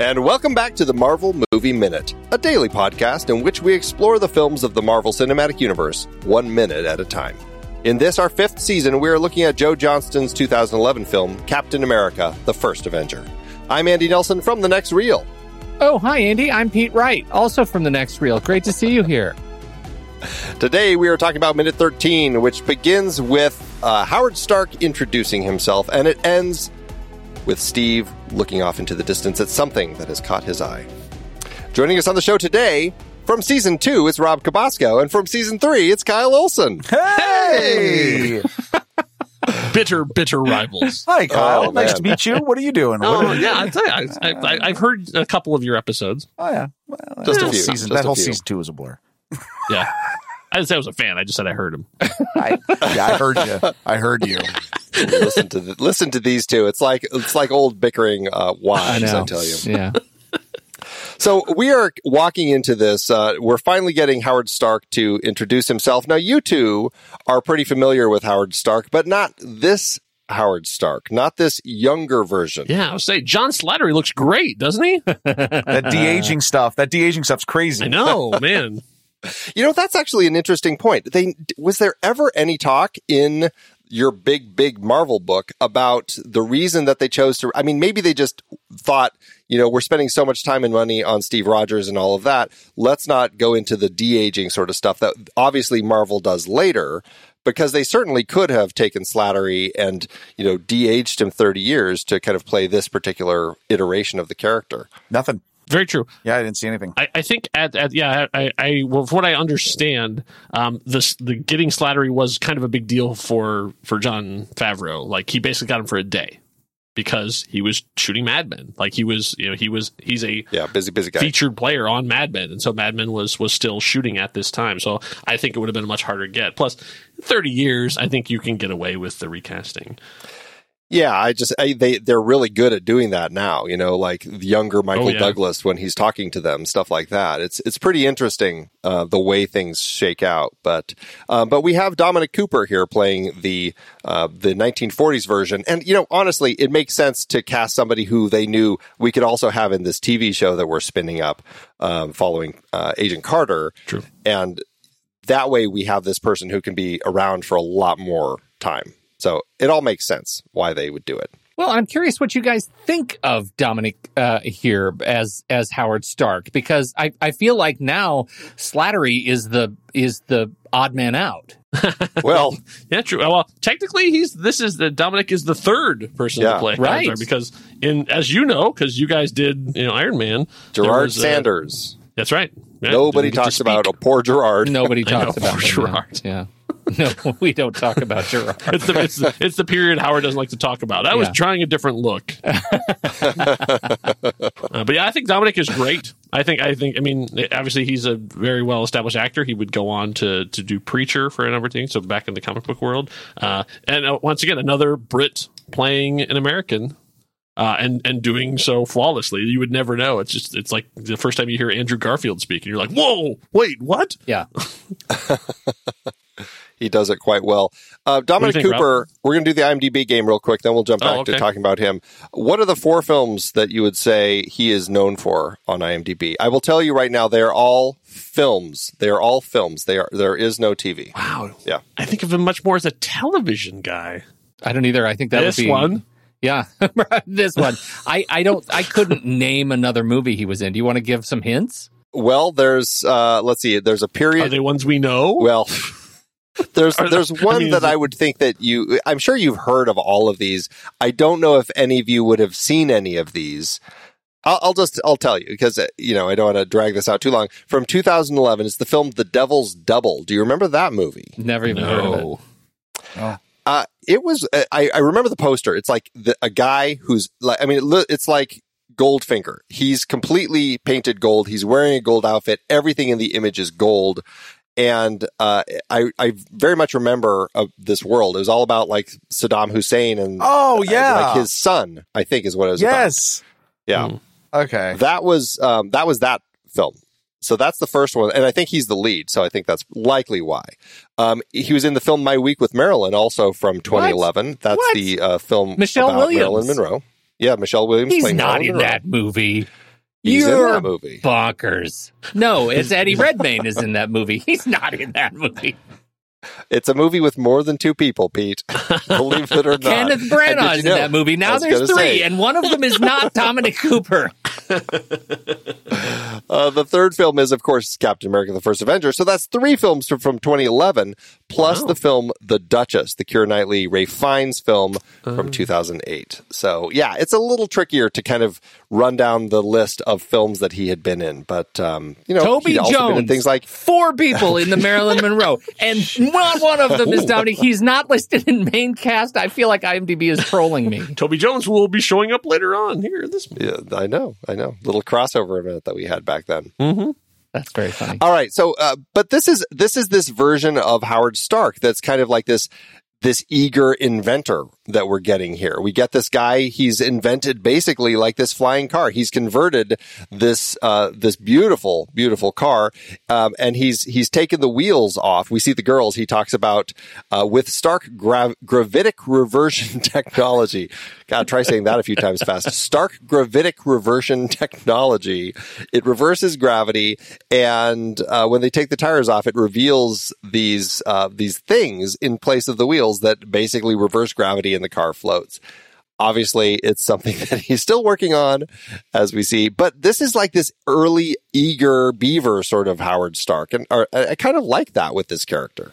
And welcome back to the Marvel Movie Minute, a daily podcast in which we explore the films of the Marvel Cinematic Universe one minute at a time. In this, our fifth season, we are looking at Joe Johnston's 2011 film, Captain America The First Avenger. I'm Andy Nelson from The Next Reel. Oh, hi, Andy. I'm Pete Wright, also from The Next Reel. Great to see you here. Today, we are talking about minute 13, which begins with uh, Howard Stark introducing himself, and it ends with Steve looking off into the distance at something that has caught his eye. Joining us on the show today from season two, it's Rob Cabasco, and from season three, it's Kyle Olson. Hey! bitter, bitter rivals. Hi, oh, Kyle. Oh, nice to meet you. What are you doing? Oh What- yeah, I tell you, I, I, I've heard a couple of your episodes. Oh, yeah. Well, Just a few, Season, just that a whole few. season two was a blur. Yeah, I didn't say I was a fan. I just said I heard him. I, yeah, I heard you. I heard you. listen to the, listen to these two. It's like it's like old bickering uh, wives. I, know. tell you. Yeah. So we are walking into this. Uh, we're finally getting Howard Stark to introduce himself. Now, you two are pretty familiar with Howard Stark, but not this Howard Stark, not this younger version. Yeah, I was saying John Slattery looks great, doesn't he? That de aging stuff. That de aging stuff's crazy. I know, man. You know, that's actually an interesting point. They was there ever any talk in your big, big Marvel book about the reason that they chose to? I mean, maybe they just thought, you know, we're spending so much time and money on Steve Rogers and all of that. Let's not go into the de aging sort of stuff that obviously Marvel does later. Because they certainly could have taken Slattery and you know de-aged him thirty years to kind of play this particular iteration of the character. Nothing. Very true. Yeah, I didn't see anything. I, I think at, at yeah, I, I well, from what I understand, um, this the getting Slattery was kind of a big deal for for Jon Favreau. Like he basically got him for a day because he was shooting Mad Men. Like he was, you know, he was he's a Yeah, busy, busy guy. featured player on Mad Men, and so Mad Men was was still shooting at this time. So I think it would have been a much harder to get. Plus, thirty years, I think you can get away with the recasting. Yeah, I just I, they they're really good at doing that now. You know, like the younger Michael Oh, yeah. Douglas when he's talking to them, stuff like that. It's it's pretty interesting uh, the way things shake out. But um, but we have Dominic Cooper here playing the uh, the 1940s version, and you know, honestly, it makes sense to cast somebody who they knew we could also have in this TV show that we're spinning up um, following uh, Agent Carter. True. and that way we have this person who can be around for a lot more time. So it all makes sense why they would do it. Well, I'm curious what you guys think of Dominic uh, here as as Howard Stark because I, I feel like now Slattery is the is the odd man out. Well, Yeah, true. Well, technically, he's this is the Dominic is the third person Yeah. to play Right. Howard because in as you know because you guys did you know Iron Man. Gerard was, uh, Sanders. that's right. Yeah, Nobody didn't get to talks about a poor Gerard. Nobody I know, talks about poor him, Gerard. Yeah. No, we don't talk about Gerard. It's the, it's, the, it's the period Howard doesn't like to talk about. I was trying a different look, Uh, but yeah, I think Dominic is great. I think I think I mean obviously he's a very well established actor. He would go on to to do Preacher for a number of things. So back in the comic book world, uh, and uh, once again another Brit playing an American. Uh, and and doing so flawlessly, you would never know. It's just it's like the first time you hear Andrew Garfield speak, and you're like, "Whoa, wait, what?" Yeah. He does it quite well. Uh, Dominic think, Cooper, we're going to do the IMDb game real quick, then we'll jump Oh, back to talking about him. What are the four films that you would say he is known for on IMDb? I will tell you right now, they're all films. They're all films. They are. There is no TV. Wow, Yeah. I think of him much more as a television guy. I don't either. I think that this would be one, Yeah, this one. I I don't. I couldn't name another movie he was in. Do you want to give some hints? Well, there's. Uh, let's see. There's a period. are period. they ones we know? Well, there's there's the- I one mean, that is I would think that you. I'm sure you've heard of all of these. I don't know if any of you would have seen any of these. I'll, I'll just I'll tell you because uh, you know I don't want to drag this out too long. From 2011, it's the film The Devil's Double. Do you remember that movie? Never even heard of it. no. Uh, it was. uh, I, I remember the poster. It's like the, a guy who's like. I mean, it, it's like Goldfinger. He's completely painted gold. He's wearing a gold outfit. Everything in the image is gold. And uh, I, I very much remember of this world. It was all about like Saddam Hussein and Oh uh, yeah, like his son. I think is what it was about. yes. Yeah, Hmm. Okay. that was um, that was that film. So that's the first one, and I think he's the lead. So I think that's likely why. Um, he was in the film My Week with Marilyn, also from 2011. That's What? the uh, film Michelle about Williams. Marilyn Monroe. Yeah, Michelle Williams. He's playing not Marilyn in Monroe. that movie. He's in You're that movie. bonkers. No, it's Eddie Redmayne is in that movie. He's not in that movie. It's a movie with more than two people, Pete. Believe it or not. Kenneth And is in you know- that movie. Now there's three, say, and one of them is not Dominic Cooper. Uh, the third film is, of course, Captain America: The First Avenger. So that's three films from, from 2011, plus Wow. the film The Duchess, the Keira Knightley, Ralph Fiennes film Oh. from 2008. So yeah, it's a little trickier to kind of run down the list of films that he had been in, but um, you know, Toby Jones. been in things like four people in the Marilyn Monroe, and not one of them is Dominic. He's not listed in main cast. I feel like IMDb is trolling me. Toby Jones will be showing up later on here this yeah, I know, I know, little crossover event that we had back then. Mm-hmm. That's very funny. All right. So, uh, but this is this is this version of Howard Stark that's kind of like this this eager inventor that we're getting here. We get this guy. He's invented basically like this flying car. He's converted this uh, this beautiful beautiful car, um, and he's he's taken the wheels off. We see the girls. He talks about uh, with Stark grav- gravitic reversion technology. God, try saying that a few times fast. Stark gravitic reversion technology. It reverses gravity, and uh, when they take the tires off, it reveals these uh, these things in place of the wheels that basically reverse gravity, and the car floats. Obviously, it's something that he's still working on, as we see. But this is like this early, eager beaver sort of Howard Stark, and or, I I kind of like that with this character.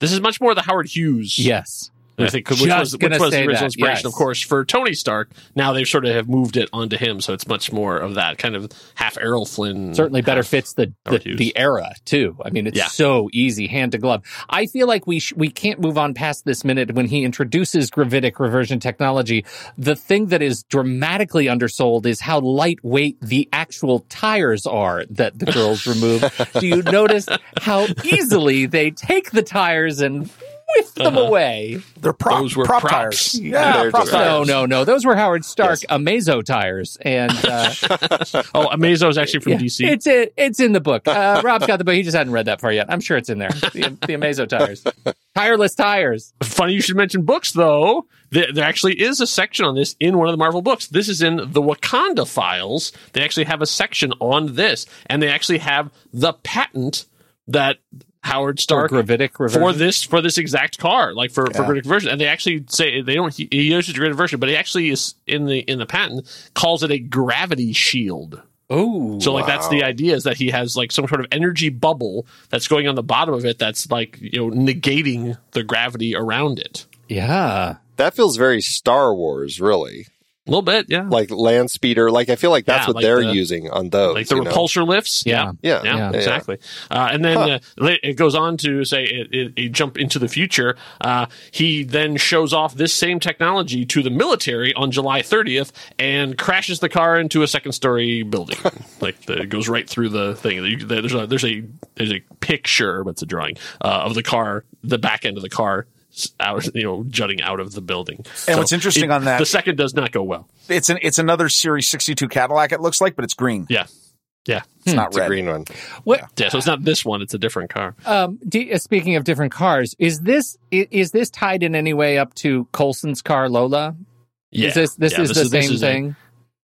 This is much more the Howard Hughes. Yes. I think which was, which was the original that, inspiration, yes. of course, for Tony Stark. Now they've sort of have moved it onto him, so it's much more of that kind of half Errol Flynn. Certainly better fits the the, the era too. I mean, it's Yeah. so easy, hand to glove. I feel like we sh- we can't move on past this minute when he introduces gravitic reversion technology. The thing that is dramatically undersold is how lightweight the actual tires are that the girls remove. Do you notice how easily they take the tires and whiff them Uh-huh. away? They're prop, Those were prop props. tires. Yeah, Yeah, prop just- No, no, no. Those were Howard Stark Amazo tires, and uh, Oh, Amazo is actually from Yeah, DC. It's it, it's in the book. Uh, Rob's got the book. He just hadn't read that far yet. I'm sure it's in there. The, the Amazo tires, tireless tires. Funny you should mention books, though. There, there actually is a section on this in one of the Marvel books. This is in the Wakanda files. They actually have a section on this, and they actually have the patent that Howard Stark gravitic reversion. for this for this exact car, like for for Yeah. gravitic version. And they actually say they don't. He, he uses gravitic version, but he actually is in the in the patent calls it a gravity shield. Oh, So like that's the idea is that he has like some sort of energy bubble that's going on the bottom of it that's like you know negating the gravity around it. yeah. That feels very Star Wars, really. A little bit, yeah. Like land speeder. Like I feel like that's Yeah, what like they're the- using on those. like the you know? repulsor lifts. Yeah. Yeah, Yeah, Yeah. exactly. Uh, and then uh, it goes on to say it, it, it jump into the future. Uh, he then shows off this same technology to the military on July 30th and crashes the car into a second story building. like the, it goes right through the thing. There's a there's a there's a picture, but it's a drawing uh, of the car, the back end of the car. S- Out, you know, jutting out of the building. And what's interesting on that- the second does not go well. It's an it's another Series 62 Cadillac. It looks like, but it's green. Yeah, yeah, It's not It's a green one. What? yeah. So it's not this one; it's a different car. Um, do, uh, speaking of different cars, is this i- is this tied in any way up to Coulson's car Lola? Yeah, Is this this Yeah, is the this same is a- thing?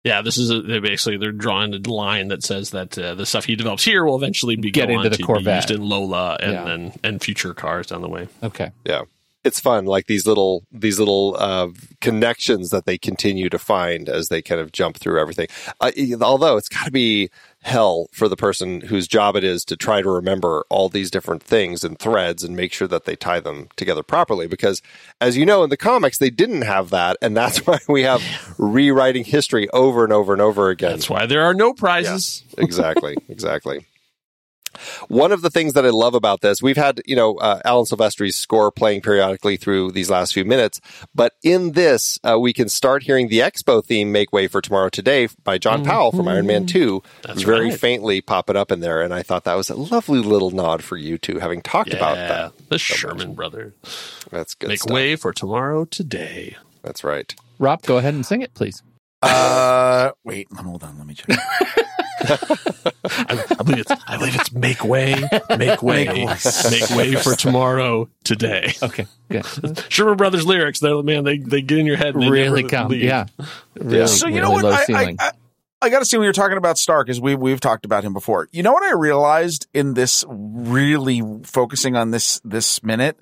Yeah, this is a, they basically they're drawing a line that says that uh, the stuff he develops here will eventually be Get into the to be Corvette. used in Lola and Yeah. then and future cars down the way. okay. Yeah. It's fun, like these little these little uh, connections that they continue to find as they kind of jump through everything. Uh, although it's got to be hell for the person whose job it is to try to remember all these different things and threads and make sure that they tie them together properly. Because, as you know, in the comics they didn't have that, and that's why we have rewriting history over and over and over again. That's why there are no prizes. exactly, exactly. One of the things that I love about this, we've had, you know, uh, Alan Silvestri's score playing periodically through these last few minutes, but in this, uh, we can start hearing the Expo theme "Make Way for Tomorrow Today" by John Powell from Iron Man Two, That's very right. faintly popping up in there, and I thought that was a lovely little nod for you two, having talked Yeah, about that. the Sherman brothers That's good make stuff. way for tomorrow today. That's right. Rob, go ahead and sing it, please. Uh, wait, hold on. Let me check. I, I believe it's I believe it's make way, make way, make way for tomorrow today. Okay, good. Sherman Brothers lyrics, they man, they they get in your head and they really come. leave. Yeah. Really, so you know what? I, I. I I got to see when you're talking about Stark, as we we've talked about him before. You know what I realized in this really focusing on this this minute,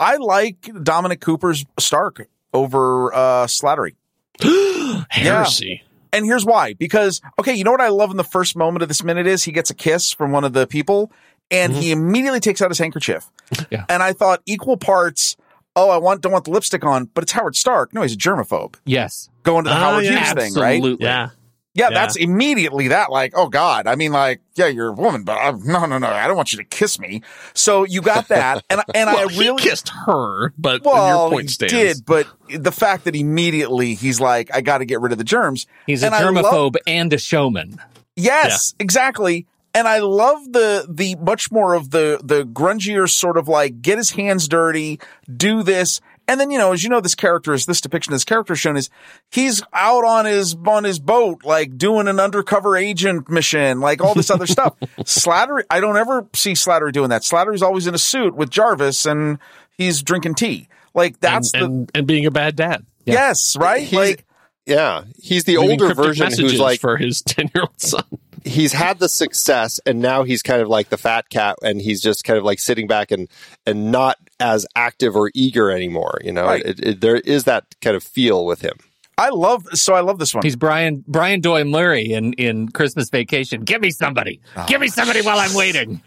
I like Dominic Cooper's Stark over uh, Slattery. Heresy. And here's why. Because, okay, you know what I love in the first moment of this minute is he gets a kiss from one of the people and he immediately takes out his handkerchief. Yeah. And I thought equal parts, oh, I want don't want the lipstick on, but it's Howard Stark. No, he's a germaphobe. Yes. Going to the Ah, Howard yeah, Hughes thing, right? Absolutely. Yeah. Yeah, Yeah. that's immediately that like, oh God. I mean, like, yeah, you're a woman, but I'm, no, no, no, I don't want you to kiss me. So you got that, and and Well, I really kissed her, but well, your point he stands. did, but the fact that immediately he's like, I got to get rid of the germs. He's a And love- germaphobe and a showman. Yes, exactly. And I love the the much more of the the grungier sort of like get his hands dirty, do this. And then, you know, as you know, this character is this depiction this character shown is he's out on his on his boat, like doing an undercover agent mission, like all this other stuff. Slattery, I don't ever see Slattery doing that. Slattery's always in a suit with Jarvis and he's drinking tea. Like that's and, the and, and being a bad dad. Yeah. yes, right? He's- like Yeah, he's the older version who's like for his ten year old son. He's had the success and now he's kind of like the fat cat and he's just kind of like sitting back and and not as active or eager anymore you know Right. it, it, there is that kind of feel with him I love so I love this one. He's Brian Brian Doyle Murray in in Christmas Vacation. Give me somebody. Give me somebody while I'm waiting.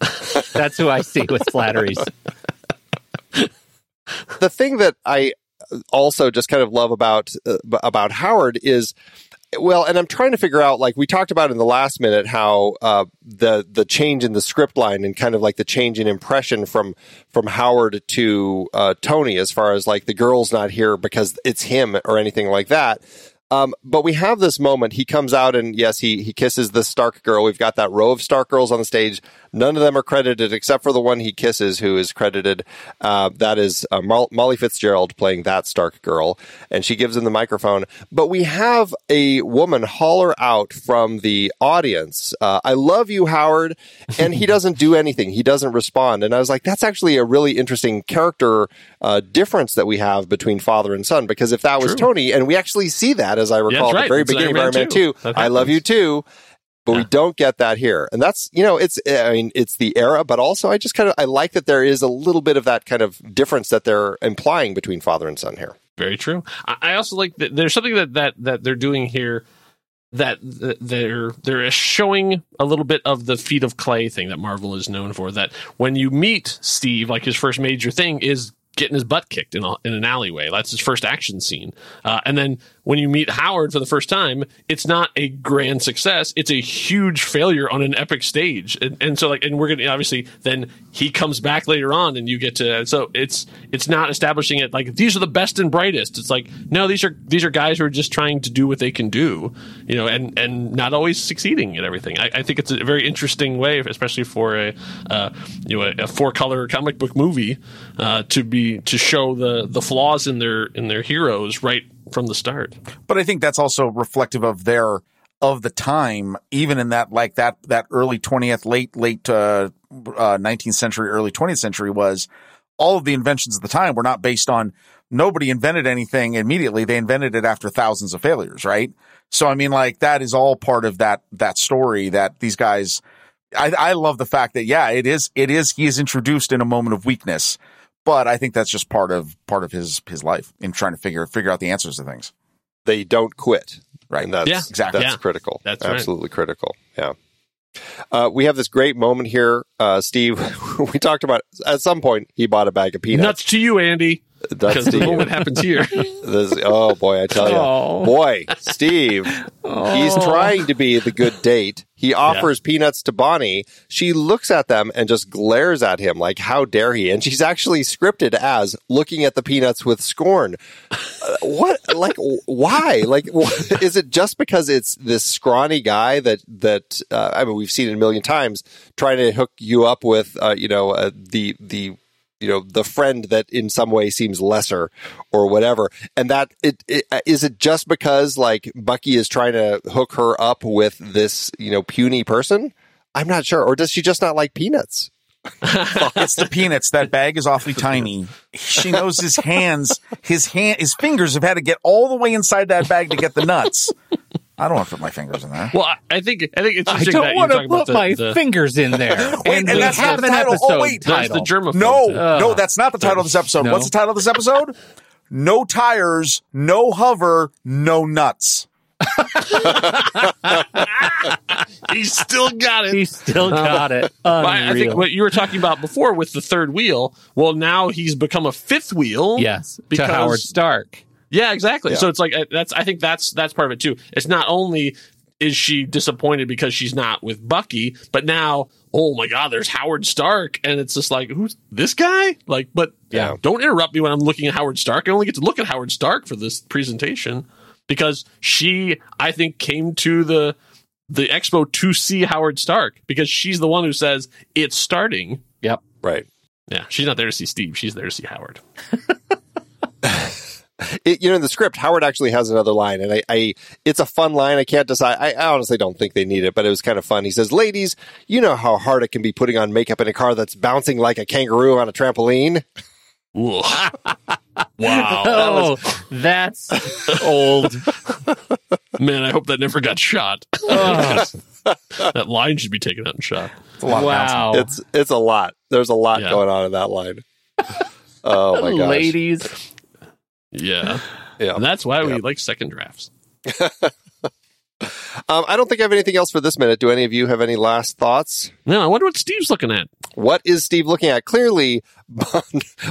That's who I see with Slattery's. the thing that I also just kind of love about uh, about Howard is well, and I'm trying to figure out like we talked about in the last minute how uh, the the change in the script line and kind of like the change in impression from from Howard to uh, Tony as far as like the girl's not here because it's him or anything like that. Um, but we have this moment. He comes out and yes, he he kisses the Stark girl. We've got that row of Stark girls on the stage. None of them are credited except for the one he kisses, who is credited. Uh, that is uh, Mo- Molly Fitzgerald playing that Stark girl, and she gives him the microphone. But we have a woman holler out from the audience, uh, "I love you, Howard," and he doesn't do anything. He doesn't respond. And I was like, that's actually a really interesting character uh, difference that we have between father and son. Because if that was True. Tony, and we actually see that as I recall at right. the very It's beginning of Iron Iron Man Man 2. 2, I love you too. But we don't get that here. And that's, you know, it's, I mean, it's the era, but also I just kind of, I like that there is a little bit of that kind of difference that they're implying between father and son here. Very true. I, also like that there's something that, that that they're doing here that that they're they're showing a little bit of the feet of clay thing that Marvel is known for. That when you meet Steve, like his first major thing is getting his butt kicked in, a, in an alleyway. That's his first action scene. Uh, and then when you meet Howard for the first time, it's not a grand success. It's a huge failure on an epic stage. And, and so like, and we're going to obviously then he comes back later on and you get to, so it's, it's not establishing it like these are the best and brightest. It's like, no, these are, these are guys who are just trying to do what they can do, you know, and, and not always succeeding at everything. I, I think it's a very interesting way, especially for a, uh, you know, a, a four color comic book movie, uh, to be, to show the, the flaws in their, in their heroes right from the start. but I think that's also reflective of their of the time, even in that like that that early twentieth, late late uh, uh, 19th century, early twentieth century was all of the inventions of the time were not based on nobody invented anything immediately. They invented it after thousands of failures, right? So I mean, like that is all part of that that story that these guys. I, I love the fact that yeah, it is it is he is introduced in a moment of weakness, but I think that's just part of part of his his life in trying to figure figure out the answers to things. They don't quit. Right. And that's, Yeah, exactly. That's Yeah. critical. That's right. absolutely critical. Yeah. Uh, we have this great moment here, uh, Steve. we talked about at some point he bought a bag of peanuts. Nuts to you, Andy. That's Because the Steve. moment happens here. This, oh boy, I tell you, Oh. boy, Steve, he's trying to be the good date. He offers peanuts to Bonnie. She looks at them and just glares at him like, "How dare he?" And she's actually scripted as looking at the peanuts with scorn. Uh, what? Like, why? Like, is it just because it's this scrawny guy that that uh, I mean, we've seen it a million times trying to hook you up with, uh, you know, uh, the the you know the friend that in some way seems lesser or whatever and that it, it is it just because like bucky is trying to hook her up with this you know puny person i'm not sure or does she just not like peanuts it's the peanuts. That bag is awfully tiny. She knows his hands, his hand, his fingers have had to get all the way inside that bag to get the nuts. I don't want to put my fingers in there. Well, I, I think I think it's I interesting don't that want you're to talking about put the, my the, fingers in there. Wait, and and we that's not have the an title. Oh, episode wait, there's title. the germaphobe. No, Ugh. no, that's not the title of this episode. No. What's the title of this episode? No tires, no hover, no nuts. He's still got it. He still uh, got it. I I think what you were talking about before with the third wheel. Well, now he's become a fifth wheel. yes, because- to Howard Stark. Yeah, exactly. Yeah. So it's like uh, that's. I think that's that's part of it too. It's not only is she disappointed because she's not with Bucky, but now, oh my God, there's Howard Stark, and it's just like, who's this guy? Like, but Yeah. don't interrupt me when I'm looking at Howard Stark. I only get to look at Howard Stark for this presentation because she, I think, came to the the expo to see Howard Stark because she's the one who says it's starting. Yep. Right. Yeah, she's not there to see Steve. She's there to see Howard. It, you know, in the script, Howard actually has another line, and I, I, it's a fun line. I can't decide. I, I honestly don't think they need it, but it was kind of fun. He says, "Ladies, you know how hard it can be putting on makeup in a car that's bouncing like a kangaroo on a trampoline." Ooh. wow. Oh, that's old. Man, I hope that never got shot. Ugh. that line should be taken out and shot. It's a lot wow. It's it's a lot. There's a lot Yeah. going on in that line. Oh my gosh. Ladies. Yeah. Yeah. And that's why we like second drafts. Um, I don't think I have anything else for this minute. Do any of you have any last thoughts? No, I wonder what Steve's looking at. What is Steve looking at? Clearly, Bon-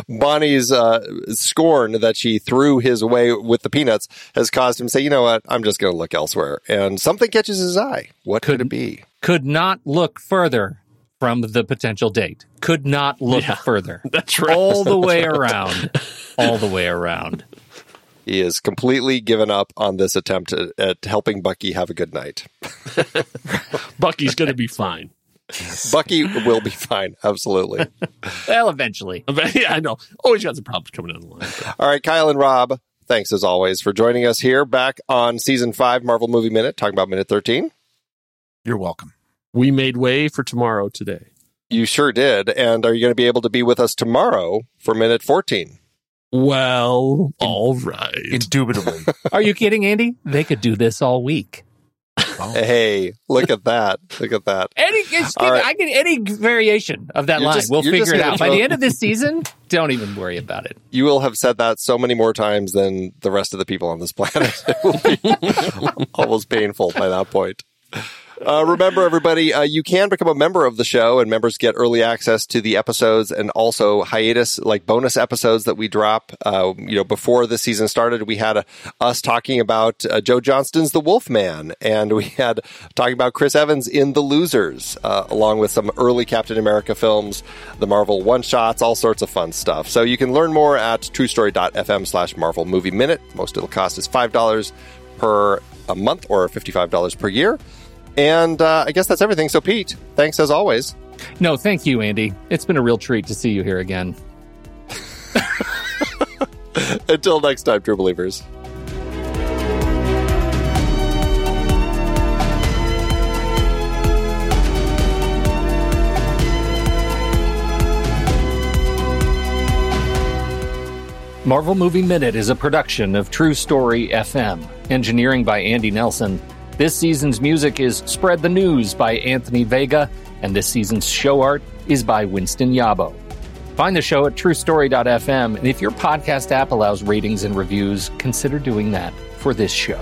Bonnie's uh, scorn that she threw his way with the peanuts has caused him to say, "You know what? I'm just going to look elsewhere." And something catches his eye. What could it be? Could not look further from the potential date. Could not look Yeah. further. That's right. All the way around. All the way around. He is completely given up on this attempt at, at helping Bucky have a good night. Bucky's going to be fine. Bucky will be fine. Absolutely. Well, eventually. But, yeah, I know. Always got some problems coming down the line. but- All right, Kyle and Rob, thanks as always for joining us here back on season five Marvel Movie Minute, talking about minute 13. You're welcome. We made way for tomorrow today. You sure did. And are you going to be able to be with us tomorrow for minute 14? Well, all right. Indubitably. Are you kidding, Andy? They could do this all week. Oh. Hey, look at that. Look at that. Any, it's, All right. I get any variation of that You're line. just- we'll figure it gonna out. By the end of this season, don't even worry about it. You will have said that so many more times than the rest of the people on this planet. It will be almost painful by that point. Uh, remember, everybody, uh, you can become a member of the show, and members get early access to the episodes and also hiatus, like bonus episodes that we drop. Uh, you know, before the season started, we had uh us talking about uh, Joe Johnston's The Wolf Man, and we had talking about Chris Evans in The Losers, uh, along with some early Captain America films, the Marvel one shots, all sorts of fun stuff. So you can learn more at truestory.fm slash Marvel Movie Minute. Most it'll cost is $5 per a month or $55 per year. And uh, I guess that's everything. So, Pete, thanks as always. No, thank you, Andy. It's been a real treat to see you here again. Until next time, true believers. Marvel Movie Minute is a production of True Story FM, engineering by Andy Nelson. This season's music is Spread the News by Anthony Vega, and this season's show art is by Winston Yabo. Find the show at truestory.fm, and if your podcast app allows ratings and reviews, consider doing that for this show.